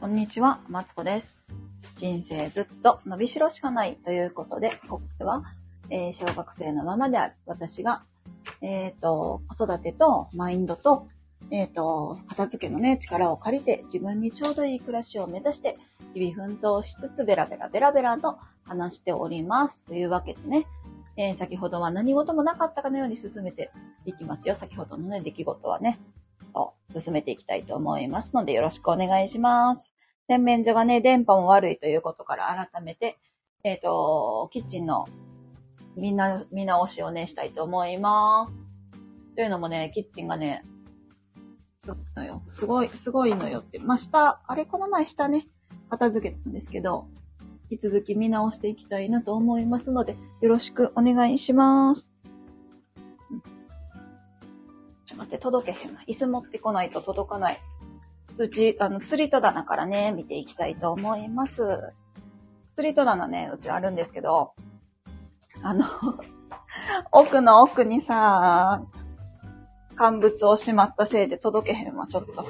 こんにちは、マツコです。人生ずっと伸びしろしかないということで、ここでは、えー小学生のままである私が、えっ、と、子育てとマインドと、えっ、と、片付けのね、力を借りて自分にちょうどいい暮らしを目指して、日々奮闘しつつベラベラベラベラと話しております。というわけでね、えー先ほどは何事もなかったかのように進めていきますよ。先ほどのね、出来事はね、と進めていきたいと思いますので、よろしくお願いします。洗面所がね、電波も悪いということから改めて、えっ、と、キッチンのみんな、見直しをね、したいと思います。というのもね、キッチンがね、すごいのよ。すごい、すごいのよって。まあ、下、あれ、この前下ね、片付けたんですけど、引き続き見直していきたいなと思いますので、よろしくお願いします。ちょっと待って、届けへんな。椅子持ってこないと届かない。通知、あの、釣り戸棚からね、見ていきたいと思います。釣り戸棚ね、うちあるんですけど、あの、奥の奥にさ、乾物をしまったせいで届けへんわ、ちょっと。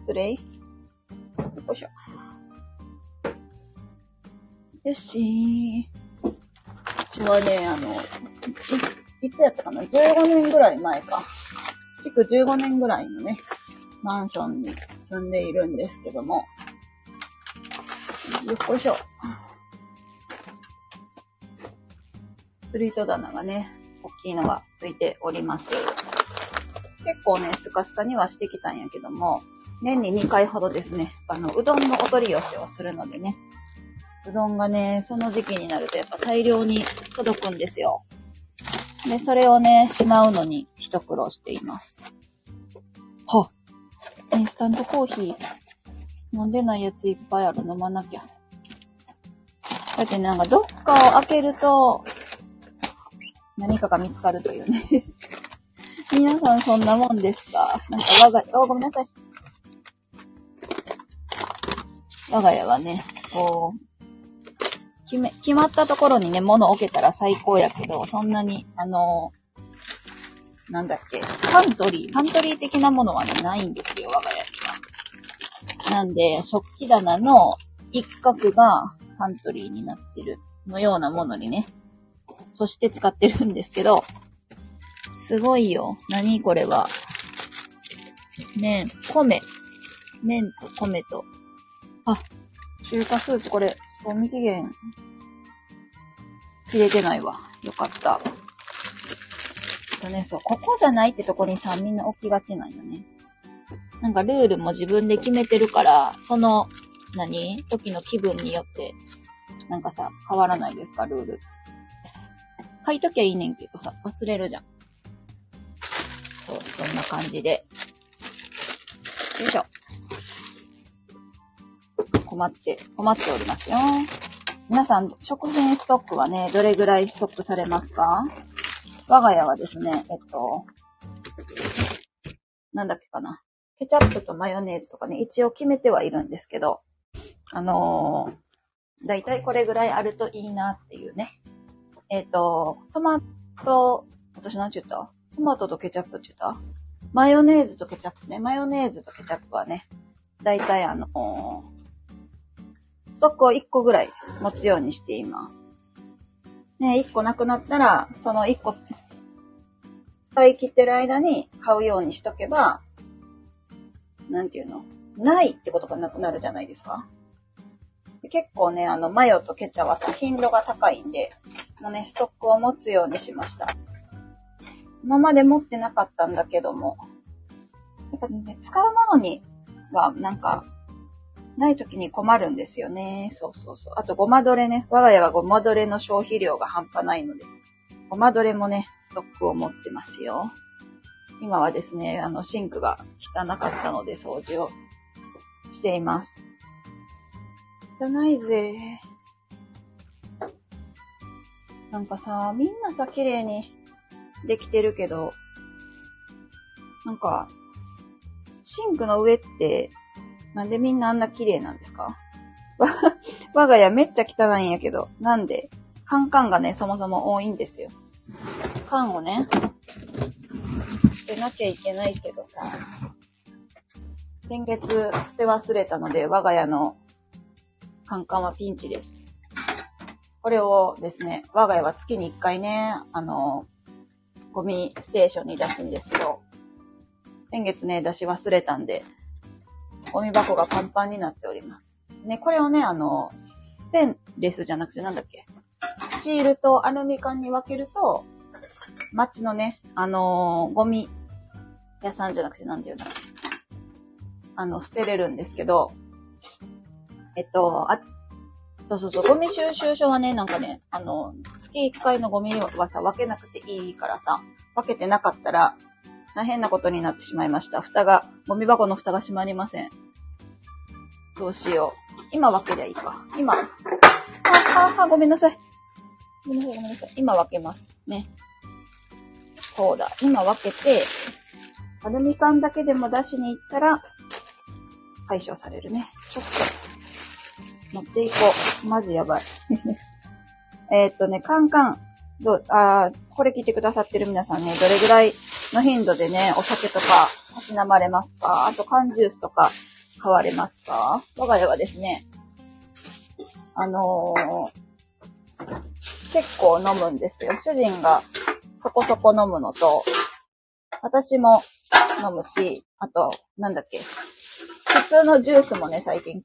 失礼。よいしょ。よしー。うちはね、あの、いいつやったかな ?15 年ぐらい前か。築15年ぐらいのね、マンションに住んでいるんですけども。よっこいしょ。スリート棚がね、大きいのがついております。結構ね、スカスカにはしてきたんやけども、年に2回ほどですね、あの、うどんのお取り寄せをするのでね、うどんがね、その時期になるとやっぱ大量に届くんですよ。で、それをね、しまうのに一苦労しています。はインスタントコーヒー、飲んでないやついっぱいある。飲まなきゃ。だってなんかどっかを開けると、何かが見つかるというね。皆さんそんなもんですか？なんか我が家、あ、ごめんなさい。我が家はね、こう、決め、決まったところにね、物を置けたら最高やけど、そんなに、あの、なんだっけ、パントリー、パントリー的なものはね、ないんですよ、我が家には。なんで、食器棚の一角がパントリーになってるのようなものにね、そして使ってるんですけど、すごいよ。何これは。麺、米。麺と米と。あ、中華スープこれ、賞味期限、切れてないわ。よかった。えっとね、そう、ここじゃないってとこにさ、みんな置きがちなんよね。なんかルールも自分で決めてるから、その、何？時の気分によって、なんかさ、変わらないですか、ルール。書いときゃいいねんけどさ、忘れるじゃん。そう、そんな感じで。よいしょ。困って、困っておりますよ。皆さん、食品ストックはね、どれぐらいストックされますか？我が家はですね、えっと、なんだっけかな。ケチャップとマヨネーズとかね、一応決めてはいるんですけど、あのー、だいたいこれぐらいあるといいなっていうね。えっ、と、トマト、私なんて言った？トマトとケチャップって言った？マヨネーズとケチャップね。マヨネーズとケチャップはね、だいたいあのーストックを1個ぐらい持つようにしています。ね、1個なくなったら、その1個使い切ってる間に買うようにしとけば、なんていうの？ないってことがなくなるじゃないですか。結構ね、あの、マヨとケチャはさ、頻度が高いんで、もうね、ストックを持つようにしました。今まで持ってなかったんだけども、やっぱね、使うものには、なんか、ない時に困るんですよね。そうそうそう。あと、ごまどれね。我が家はごまどれの消費量が半端ないので、ごまどれもね、ストックを持ってますよ。今はですね、あの、シンクが汚かったので掃除をしています。汚いぜ。なんかさ、みんなさ、綺麗にできてるけど、なんか、シンクの上って、なんでみんなあんな綺麗なんですか？わ 我が家めっちゃ汚いんやけど、なんで？カンカンがね、そもそも多いんですよ。缶をね、捨てなきゃいけないけどさ、先月捨て忘れたので、我が家のカンカンはピンチです。これをですね、我が家は月に1回ね、あの、ゴミステーションに出すんですけど、先月ね、出し忘れたんで、ゴミ箱がパンパンになっております。ね、これをね、あの、ステンレスじゃなくてなんだっけ？スチールとアルミ缶に分けると、街のね、あのーゴミ屋さんじゃなくてなんていうのあの、捨てれるんですけど、えっと、あ、そうそうそう、ゴミ収集所はね、なんかね、あの、月1回のゴミはさ、分けなくていいからさ、分けてなかったら、大変なことになってしまいました。蓋が、ゴミ箱の蓋が閉まりません。どうしよう。今分けりゃいいか。今、あ、あ、あ、ごめんなさい。ごめんなさい、ごめんなさい。今分けます。ね。そうだ。今分けて、アルミ缶だけでも出しに行ったら、解消されるね。ちょっと、持っていこう。マジやばい。えっとね、カンカン、どう、あーこれ聞いてくださってる皆さんね、どれぐらいの頻度でね、お酒とか、たしなまれますか？あと缶ジュースとか、買われますか？我が家はですね、あのー結構飲むんですよ。主人がそこそこ飲むのと、私も飲むし、あと、なんだっけ。普通のジュースもね、最近、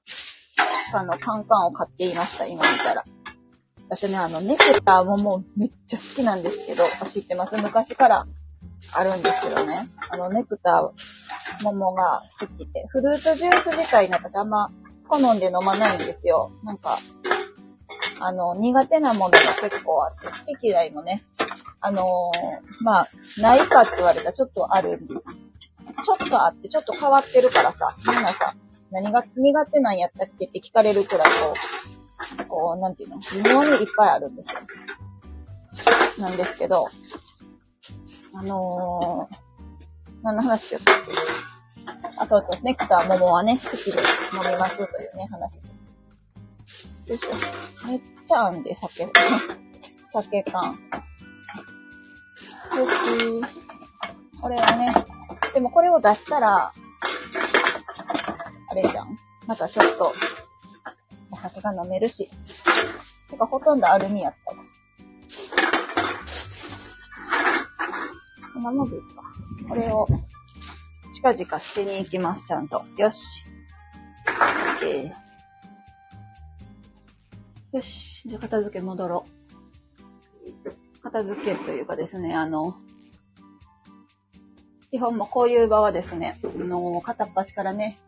あの、カンカンを買っていました、今見たら。私ね、あの、ネクターももうめっちゃ好きなんですけど、知ってます？昔からあるんですけどね。あの、ネクター、桃が好きで。フルーツジュース自体ね、私あんま好んで飲まないんですよ。なんか、あの、苦手なものが結構あって、好き嫌いもね、あのーまあ、ないかって言われたらちょっとある。ちょっとあって、ちょっと変わってるからさ、みんなさ、何が苦手なんやったっけって聞かれるくらいこう、こう、なんていうの、微妙にいっぱいあるんですよ。なんですけど、あのー、何の話しようあ、そうそう、ネクター桃はね、好きで飲みますというね、話です。よいしょ。めっちゃあんで、酒。酒缶。よし。これをね、でもこれを出したら、あれじゃん。またちょっと、お酒が飲めるし。てか、ほとんどアルミやったわ。こんなもんでいいか？これを、近々捨てに行きます、ちゃんと。よし。OK。よし。じゃあ、片付け戻ろう。片付けというかですね、あの、基本もこういう場はですね、あの、片っ端からね、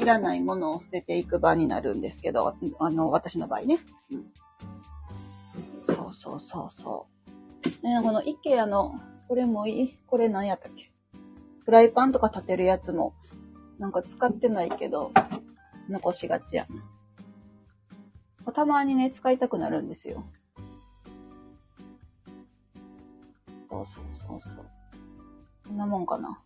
いらないものを捨てていく場になるんですけど、あの、私の場合ね。うん、そうそうそうそう。ね、この IKEA の、これもいい？これ何やったっけ？フライパンとか立てるやつも、なんか使ってないけど、残しがちやな。たまにね、使いたくなるんですよ。そうそうそうそう。こんなもんかな。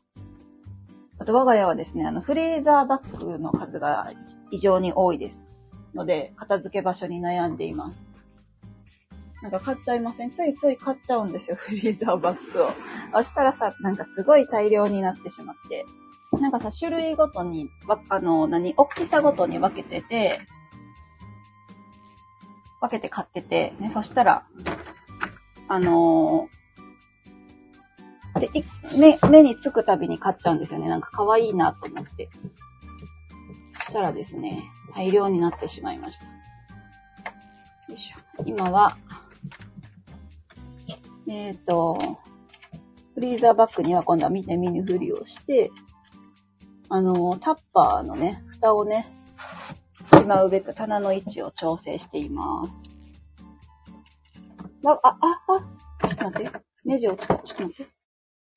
あと我が家はですね、あの、フリーザーバッグの数が異常に多いです。ので、片付け場所に悩んでいます。なんか買っちゃいません？ついつい買っちゃうんですよ、フリーザーバッグを。そしたらさ、なんかすごい大量になってしまって。なんかさ、種類ごとに、わあの、何、大きさごとに分けてて、分けて買ってて、ね、そしたら、あのー、で、い目、目につくたびに買っちゃうんですよね。なんか可愛いなと思って。そしたらですね、大量になってしまいました。よいしょ。今は、えっ、と、フリーザーバッグには今度は見て見ぬふりをして、あの、タッパーのね、蓋をね、しまうべく棚の位置を調整しています。わ、あ、あ、あ、ちょっと待って。ネジ落ちた。ちょっと待って。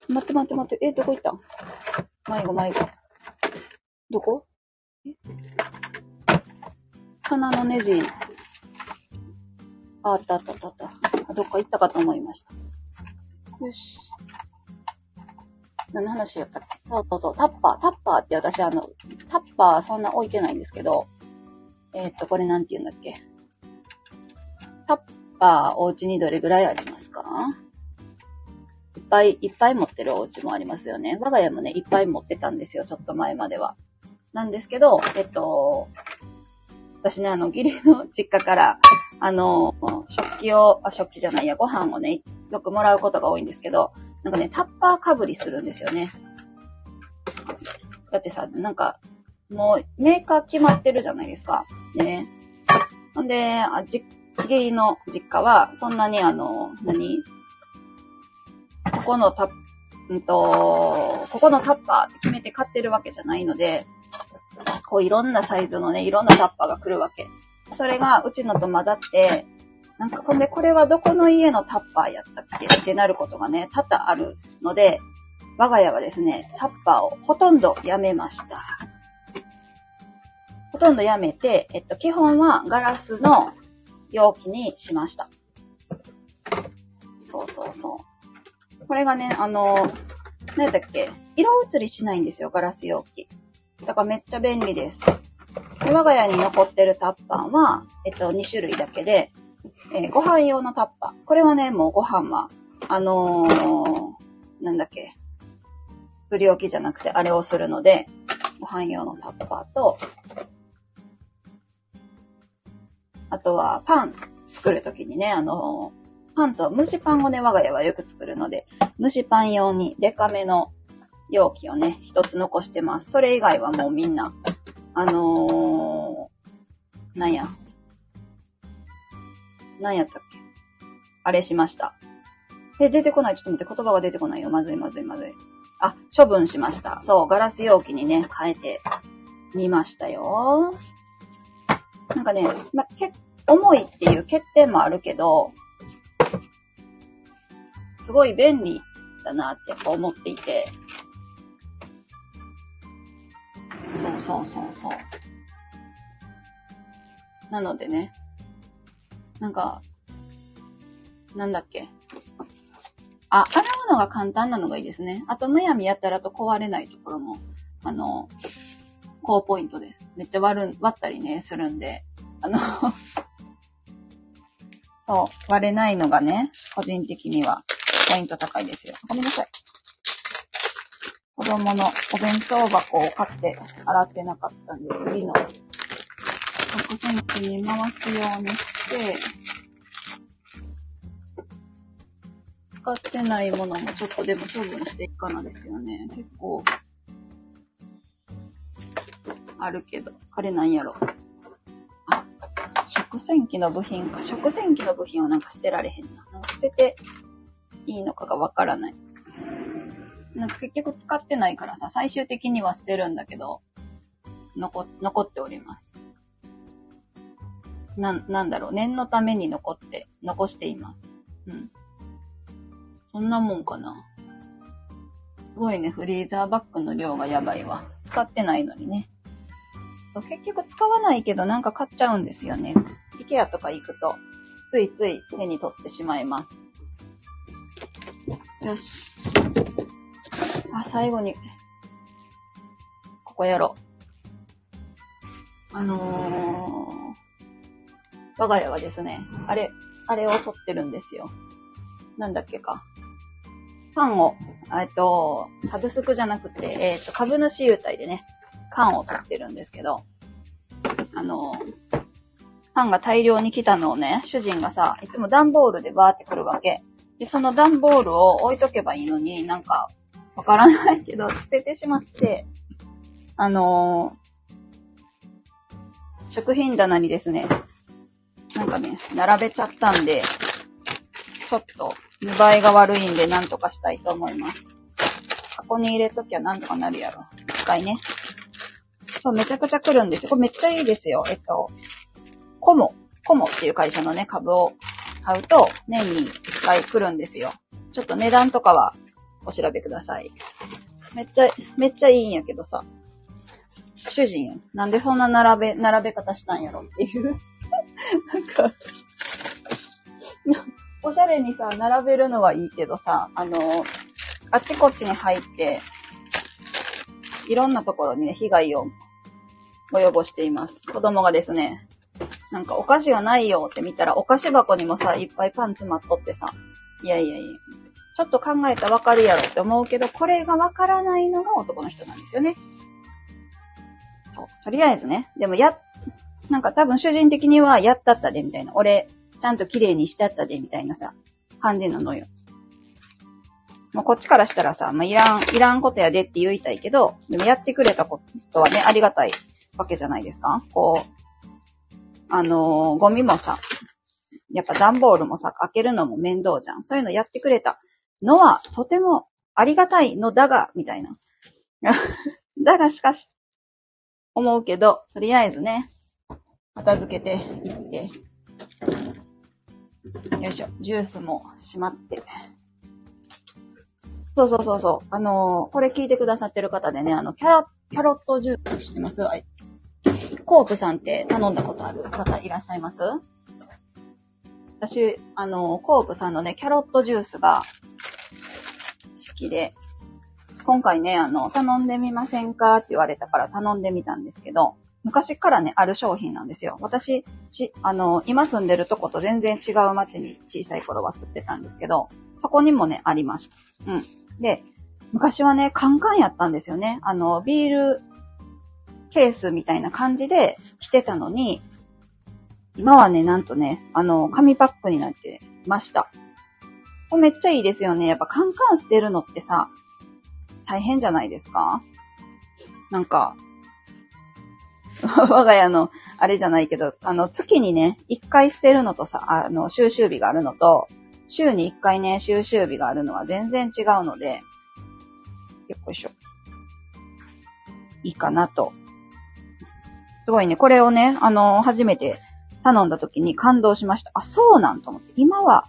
待って待って待って。え、どこ行った？迷子迷子。どこ？え？棚のネジ。あ、あったあったあったあった。どっか行ったかと思いました。よし。何の話やったっけ？そうそうそう。タッパー。タッパーって私あの、タッパーそんな置いてないんですけど、えーっと、これなんて言うんだっけ？タッパーお家にどれぐらいありますか？いっぱいいっぱい持ってるお家もありますよね。我が家もね、いっぱい持ってたんですよ、ちょっと前までは。なんですけど、えっと、私ね、あの、義理の実家から、あの、食器を、あ、食器じゃないや、ご飯をね、よくもらうことが多いんですけど、なんかね、タッパーかぶりするんですよね。だってさ、なんか、もうメーカー決まってるじゃないですか。ね。ほんで、あ、じ、義理の実家は、そんなにあの、何？ここのタッ、うんと、ここのタッパーって決めて買ってるわけじゃないので、こういろんなサイズのね、いろんなタッパーが来るわけ。それがうちのと混ざって、なんかほんで、これはどこの家のタッパーやったっけ？ってなることがね、多々あるので、我が家はですね、タッパーをほとんどやめました。ほとんどやめて、えっと、基本はガラスの容器にしました。そうそうそう。これがね、あの、何だっけ？色移りしないんですよ、ガラス容器。だからめっちゃ便利です。で我が家に残ってるタッパーは、えっと、2種類だけで、えー、ご飯用のタッパー。これはね、もうご飯は、あのー、なんだっけ、振り置きじゃなくてあれをするので、ご飯用のタッパーと、あとはパン作るときにね、あのー、パンと蒸しパンをね、我が家はよく作るので、蒸しパン用にデカめの容器をね、一つ残してます。それ以外はもうみんな、あのー、なんや。なんやったっけ？あれしました。え、出てこない。ちょっと待って、言葉が出てこないよ。まずいまずいまずい。あ、処分しました。そう、ガラス容器にね、変えてみましたよ。なんかね、ま、け、重いっていう欠点もあるけど、すごい便利だなってやっぱ思っていて。そうそうそうそう。なのでね、なんか、なんだっけ。あ、洗うのが簡単なのがいいですね。あと、むやみやったらと壊れないところも、あの、高ポイントです。めっちゃ割る、割ったりね、するんで、あの そう、割れないのがね、個人的にはポイント高いですよ。ごめんなさい。子供のお弁当箱を買って洗ってなかったんで、次の食洗機に回すようにして、使ってないものもちょっとでも処分していかなですよね。結構、あるけど、あれなんやろ。あ、食洗機の部品か。食洗機の部品はなんか捨てられへんな。捨てていいのかがわからない。なんか結局使ってないからさ、最終的には捨てるんだけど、残、残っております。な、なんだろう、念のために残って、残しています。うん。そんなもんかな。すごいね、フリーザーバッグの量がやばいわ。使ってないのにね。結局使わないけどなんか買っちゃうんですよね。イケアとか行くと、ついつい手に取ってしまいます。よし。あ、最後に、ここやろう。あのー、我が家はですね、あれ、あれを取ってるんですよ。なんだっけか。缶を、えっと、サブスクじゃなくて、えっと、株主優待でね、缶を取ってるんですけど、あの、缶が大量に来たのをね、主人がさ、いつも段ボールでバーってくるわけ。で、その段ボールを置いとけばいいのに、なんか、わからないけど、捨ててしまって、あのー、食品棚にですね、なんかね、並べちゃったんで、ちょっと見栄えが悪いんで何とかしたいと思います。箱に入れときゃなんとかなるやろ。一回ね。そう、めちゃくちゃ来るんですよ。これめっちゃいいですよ。えっと、コモ、コモっていう会社のね、株を買うと、年に一回来るんですよ。ちょっと値段とかはお調べください。めっちゃ、めっちゃいいんやけどさ。主人、なんでそんな並べ、並べ方したんやろっていう。なんかおしゃれにさ、並べるのはいいけどさ、あの、あっちこっちに入って、いろんなところにね、被害を及ぼしています。子供がですね、なんかお菓子がないよって見たら、お菓子箱にもさ、いっぱいパン詰まっとってさ、いやいやいや、ちょっと考えたらわかるやろって思うけど、これがわからないのが男の人なんですよね。そう。とりあえずね。でもや、なんか多分主人的にはやったったで、みたいな。俺、ちゃんと綺麗にしてったで、みたいなさ、感じなのよ。もうこっちからしたらさ、まあ、いらん、いらんことやでって言いたいけど、でもやってくれたことはね、ありがたいわけじゃないですか。こう、あのー、ゴミもさ、やっぱ段ボールもさ、開けるのも面倒じゃん。そういうのやってくれたのは、とてもありがたいのだが、みたいな。だがしかし、思うけど、とりあえずね、片付けていって、よいしょ、ジュースもしまって。そうそうそうそう。あのー、これ聞いてくださってる方でね、あの、キャ、キャロットジュース知ってます？はい。コープさんって頼んだことある。方いらっしゃいます？私、あのー、コープさんのね、キャロットジュースが好きで、今回ね、あの、頼んでみませんか？って言われたから頼んでみたんですけど、昔からね、ある商品なんですよ。私、し、あの、今住んでるとこと全然違う街に小さい頃は住ってたんですけど、そこにもね、ありました。うん。で、昔はね、カンカンやったんですよね。あの、ビールケースみたいな感じで着てたのに、今はね、なんとね、あの、紙パックになってました。これめっちゃいいですよね。やっぱカンカン捨てるのってさ、大変じゃないですか？なんか、我が家の、あれじゃないけど、あの、月にね、一回捨てるのとさ、あの、収集日があるのと、週に一回ね、収集日があるのは全然違うので、よっこいしょ。いいかなと。すごいね、これをね、あの、初めて頼んだ時に感動しました。あ、そうなんと思って。今は、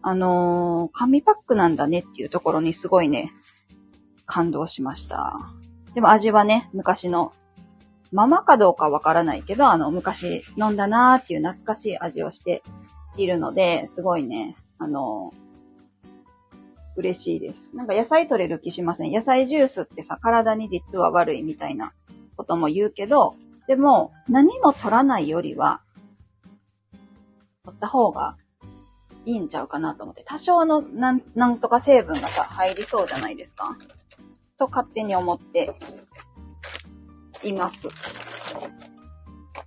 あのー、紙パックなんだねっていうところにすごいね、感動しました。でも味はね、昔の、ままかどうかわからないけど、あの、昔飲んだなーっていう懐かしい味をしているので、すごいね、あの、嬉しいです。なんか野菜取れる気しません？野菜ジュースってさ、体に実は悪いみたいなことも言うけど、でも、何も取らないよりは、取った方がいいんちゃうかなと思って。多少のなん、なんとか成分がさ、入りそうじゃないですか？と勝手に思っています。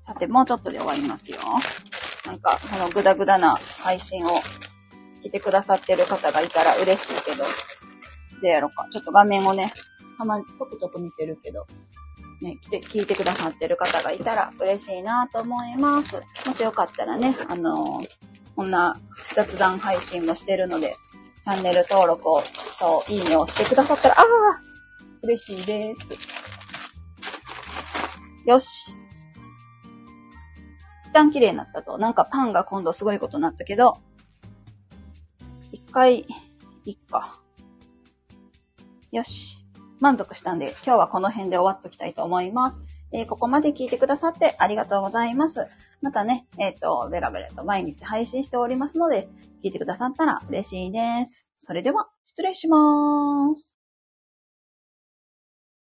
さて、もうちょっとで終わりますよ。なんか、このグダグダな配信を聞いてくださってる方がいたら嬉しいけど、どうやろうか。ちょっと画面をね、たまにちょくちょく見てるけど、ね、来て、聞いてくださってる方がいたら嬉しいなと思います。もしよかったらね、あのー、こんな雑談配信もしてるので、チャンネル登録をといいねをしてくださったら、ああ嬉しいです。よし。一旦綺麗になったぞ。なんかパンが今度すごいことになったけど、一回、いっか。よし。満足したんで、今日はこの辺で終わっときたいと思います。えー、ここまで聞いてくださってありがとうございます。またね、えっ、ー、と、ベラベラと毎日配信しておりますので、聞いてくださったら嬉しいです。それでは、失礼しまーす。